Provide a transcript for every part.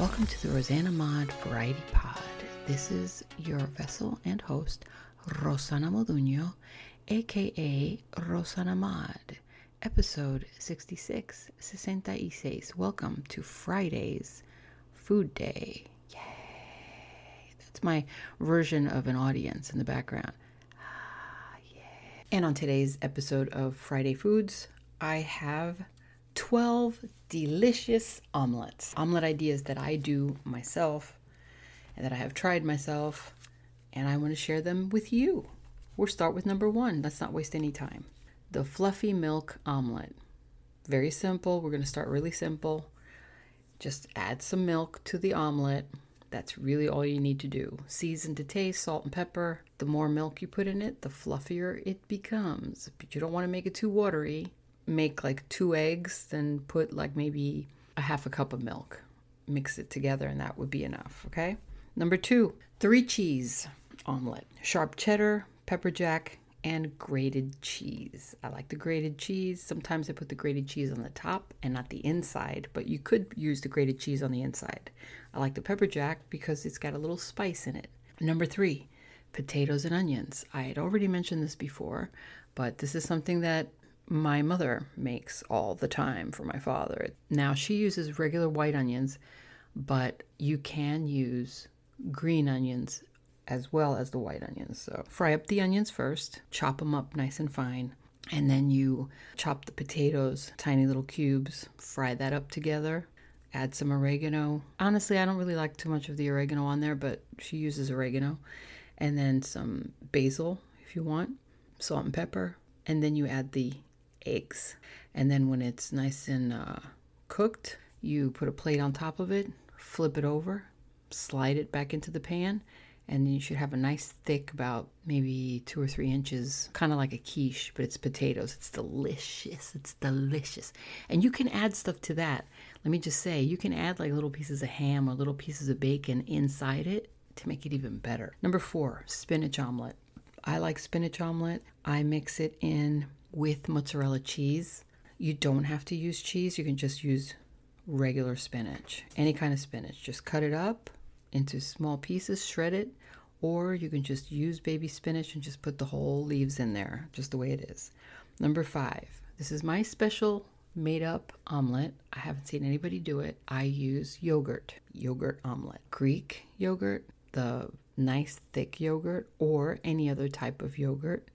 Welcome to the Rosanna Mod Variety Pod. This is your vessel and host, Rosanna Moduño, aka Rosanna Mod, episode 66, 66. Welcome to Friday's Food Day. Yay! That's my version of an audience in the background. Ah, yeah. And on today's episode of Friday Foods, I have 12 delicious omelets. Omelet ideas that I do myself and that I have tried myself, and I want to share them with you. We'll start with number one. Let's not waste any time. The fluffy milk omelet. Very simple. We're going to start really simple. Just add some milk to the omelet. That's really all you need to do. Season to taste, salt and pepper. The more milk you put in it, the fluffier it becomes. But you don't want to make it too watery make like two eggs, then put like maybe a half a cup of milk. Mix it together, and that would be enough. Okay. Number two, three cheese omelet, sharp cheddar, pepper jack, and grated cheese. I like the grated cheese. Sometimes I put the grated cheese on the top and not the inside, but you could use the grated cheese on the inside. I like the pepper jack because it's got a little spice in it. Number three, potatoes and onions. I had already mentioned this before, but this is something that my mother makes all the time for my father. Now she uses regular white onions, but you can use green onions as well as the white onions. So fry up the onions first, chop them up nice and fine, and then you chop the potatoes, tiny little cubes, fry that up together. Add some oregano. Honestly, I don't really like too much of the oregano on there, but she uses oregano. And then some basil if you want, salt and pepper. And then you add the eggs. And then when it's nice and uh, cooked, you put a plate on top of it, flip it over, slide it back into the pan, and you should have a nice thick, about maybe two or three inches, kind of like a quiche, but it's potatoes. It's delicious. It's delicious. And you can add stuff to that. Let me just say, you can add like little pieces of ham or little pieces of bacon inside it to make it even better. Number four, spinach omelet. I like spinach omelet. I mix it in with mozzarella cheese. You don't have to use cheese, you can just use regular spinach, any kind of spinach. Just cut it up into small pieces, shred it, or you can just use baby spinach and just put the whole leaves in there, just the way it is. Number five, this is my special made up omelet. I haven't seen anybody do it. I use yogurt, yogurt omelet, Greek yogurt, the nice thick yogurt, or any other type of yogurt.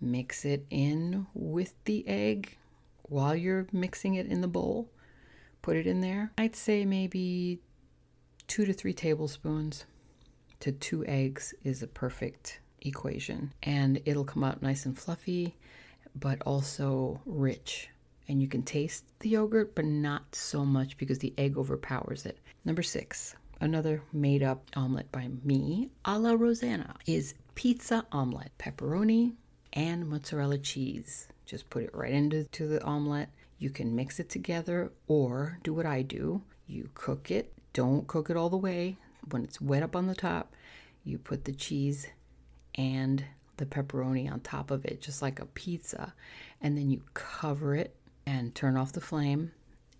Mix it in with the egg while you're mixing it in the bowl. Put it in there. I'd say maybe two to three tablespoons to two eggs is a perfect equation. And it'll come out nice and fluffy, but also rich. And you can taste the yogurt, but not so much because the egg overpowers it. Number six, another made up omelet by me, a la Rosanna, is pizza omelet. Pepperoni, and mozzarella cheese. Just put it right into the omelet. You can mix it together or do what I do. You cook it. Don't cook it all the way. When it's wet up on the top, you put the cheese and the pepperoni on top of it, just like a pizza. And then you cover it and turn off the flame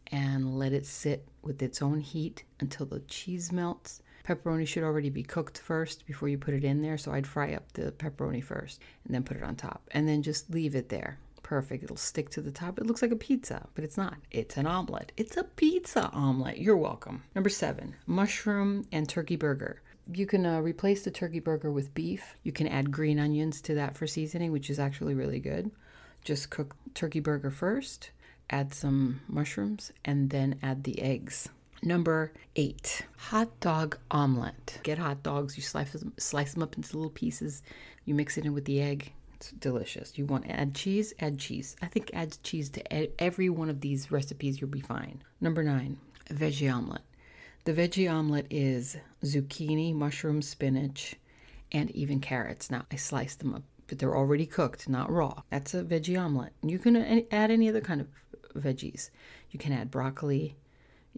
and let it sit with its own heat until the cheese melts Pepperoni should already be cooked first before you put it in there. So I'd fry up the pepperoni first and then put it on top and then just leave it there. Perfect. It'll stick to the top. It looks like a pizza, but it's not. It's an omelet. It's a pizza omelet. You're welcome. Number seven, mushroom and turkey burger. You can uh, replace the turkey burger with beef. You can add green onions to that for seasoning, which is actually really good. Just cook turkey burger first, add some mushrooms, and then add the eggs. Number eight, hot dog omelet. Get hot dogs, you slice them, slice them up into little pieces, you mix it in with the egg, It's delicious. You want to add cheese? Add cheese. I think add cheese to every one of these recipes, you'll be fine. Number nine, veggie omelet. The veggie omelet is zucchini, mushroom, spinach, and even carrots. Now, I sliced them up, but they're already cooked, not raw. That's a veggie omelet. You can add any other kind of veggies. You can add broccoli.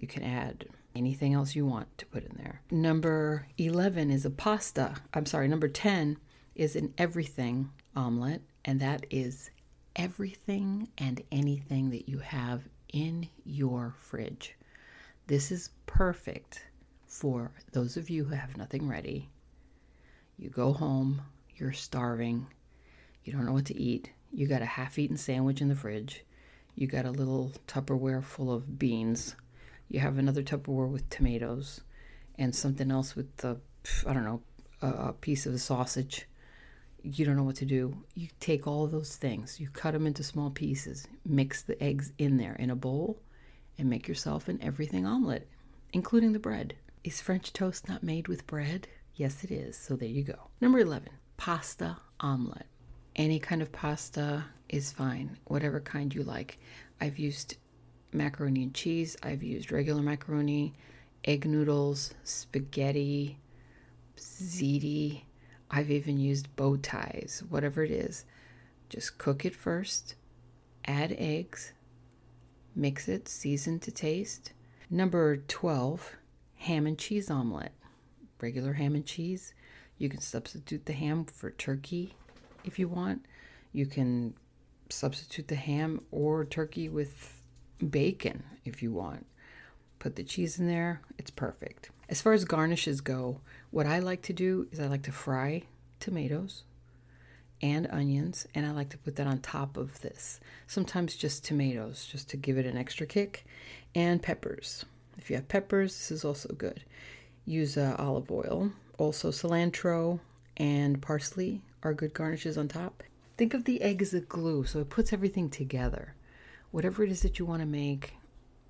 You can add anything else you want to put in there. Number 11 is a pasta. I'm sorry, number 10 is an everything omelet, and that is everything and anything that you have in your fridge. This is perfect for those of you who have nothing ready. You go home, you're starving, you don't know what to eat, you got a half eaten sandwich in the fridge, you got a little Tupperware full of beans, you have another Tupperware with tomatoes, and something else with the, I don't know, a piece of sausage. You don't know what to do. You take all those things, you cut them into small pieces, mix the eggs in there in a bowl, and make yourself an everything omelet, including the bread. Is French toast not made with bread? Yes, it is. So there you go. Number 11, pasta omelet. Any kind of pasta is fine, whatever kind you like. I've used macaroni and cheese, I've used regular macaroni, egg noodles, spaghetti, ziti. I've even used bow ties, whatever it is. Just cook it first, add eggs, Mix it, season to taste. Number 12, ham and cheese omelet. Regular ham and cheese. You can substitute the ham for turkey if you want. You can substitute the ham or turkey with bacon if you want. Put the cheese in there, it's perfect. As far as garnishes go, what I like to do is I like to fry tomatoes and onions, and I like to put that on top of this. Sometimes just tomatoes, just to give it an extra kick, and peppers. If you have peppers, this is also good. Use uh, olive oil. Also, cilantro and parsley are good garnishes on top. Think of the egg as a glue, so it puts everything together. Whatever it is that you want to make,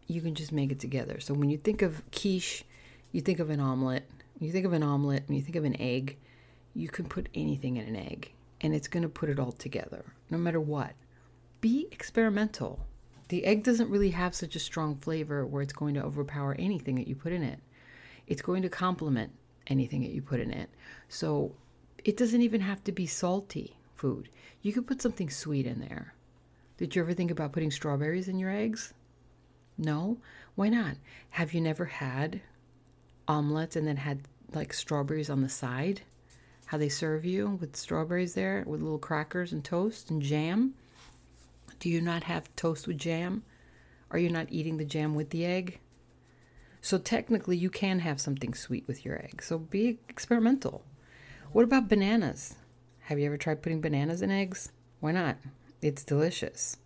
you can just make it together. So when you think of quiche, you think of an omelet. When you think of an omelet, when you think of an egg, you can put anything in an egg and it's going to put it all together, no matter what. Be experimental. The egg doesn't really have such a strong flavor where it's going to overpower anything that you put in it. It's going to complement anything that you put in it. So it doesn't even have to be salty food. You could put something sweet in there. Did you ever think about putting strawberries in your eggs? No? Why not? Have you never had omelets and then had like strawberries on the side? how they serve you with strawberries there, with little crackers and toast and jam. Do you not have toast with jam? Are you not eating the jam with the egg? So technically, you can have something sweet with your egg. So be experimental. What about bananas? Have you ever tried putting bananas in eggs? Why not? It's delicious.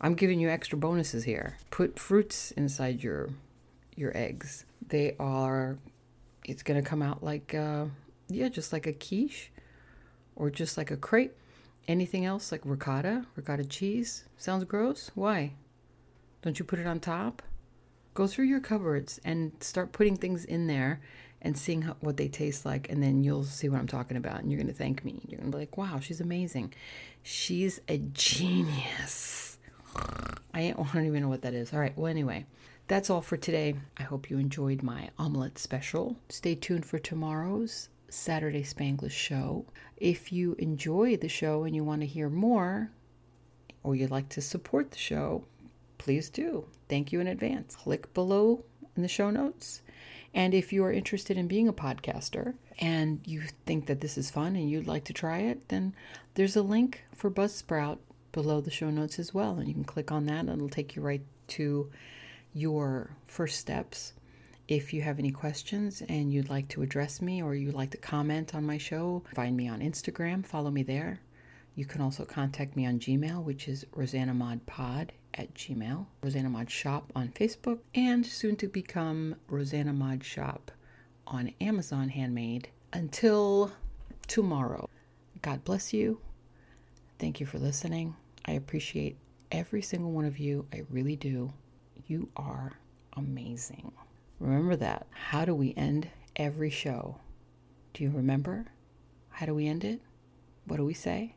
I'm giving you extra bonuses here. Put fruits inside your your eggs. They are. It's gonna come out like uh, yeah, just like a quiche or just like a crepe. Anything else like ricotta, ricotta cheese? Sounds gross? Why? Don't you put it on top? Go through your cupboards and start putting things in there and seeing how, what they taste like, and then you'll see what I'm talking about, and you're going to thank me. You're going to be like, wow, she's amazing. She's a genius. I don't even know what that is. All right, well, anyway, that's all for today. I hope you enjoyed my omelet special. Stay tuned for tomorrow's Saturday Spanglish show. If you enjoy the show and you want to hear more, or you'd like to support the show, please do. Thank you in advance. Click below in the show notes. And if you are interested in being a podcaster and you think that this is fun and you'd like to try it, then there's a link for Buzzsprout below the show notes as well. And you can click on that and it'll take you right to your first steps if you have any questions and you'd like to address me or you'd like to comment on my show, find me on Instagram, follow me there. You can also contact me on Gmail, which is RosannaModPod at Gmail, Rosanna Mod Shop on Facebook, and soon to become Rosanna Mod Shop on Amazon Handmade. Until tomorrow, God bless you. Thank you for listening. I appreciate every single one of you. I really do. You are amazing. Remember that. How do we end every show? Do you remember? How do we end it? What do we say?